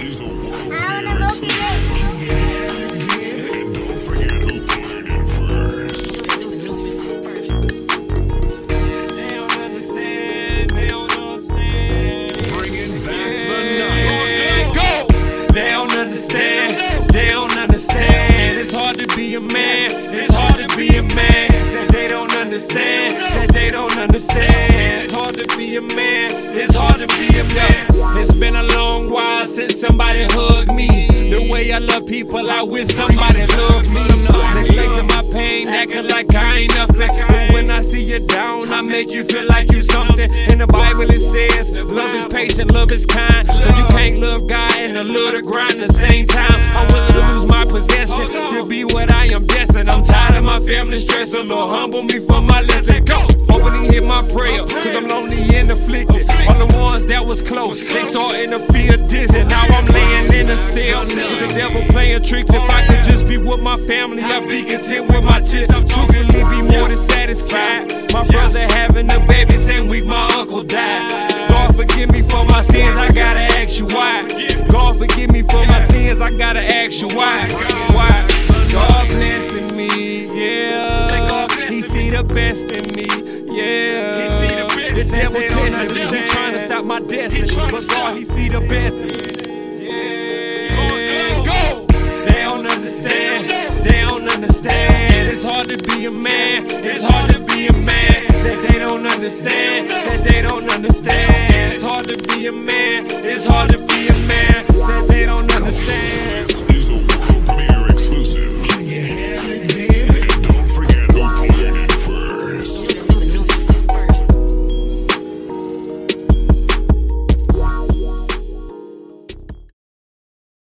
is a world I wanna go get it. And don't forget who put it first. They don't understand. They don't understand. Bringing back the Yeah, night. go. They don't understand. They don't understand. It's hard to be a man. It's hard to be a man. Said they don't understand. Said they don't understand. It's hard to be a man. It's hard to be a man. Somebody hug me. The way I love people, I wish somebody loved me. Neglecting my pain, acting like I ain't nothing. But when I see you down, I make you feel like you something. In the Bible it says, love is patient, love is kind. So you can't love God and a little grind at the same time. I'm willing to lose my possession to be what I am destined. I'm tired of my family stress, so Lord humble me for my lesson. Go! Opening hit my prayer, cause I'm lonely and afflicted. Was close, they starting to feel distant. Now I'm laying in a cell, the devil playing tricks. If I could just be with my family, I'd be content with my chips. Truthfully, be more than satisfied. My brother having a baby, same week my uncle died. God forgive me for my sins, I gotta ask you why. God forgive me for my sins, I gotta ask you why. Why? God blessing me, yeah. He see the best in me, yeah. The devil testing me, he trying to stop my but God, he see the best. Yeah. Go! They don't understand, they don't understand. It's hard to be a man, it's hard to be a man. Said they don't understand, said they don't understand. It's hard to be a man, it's hard to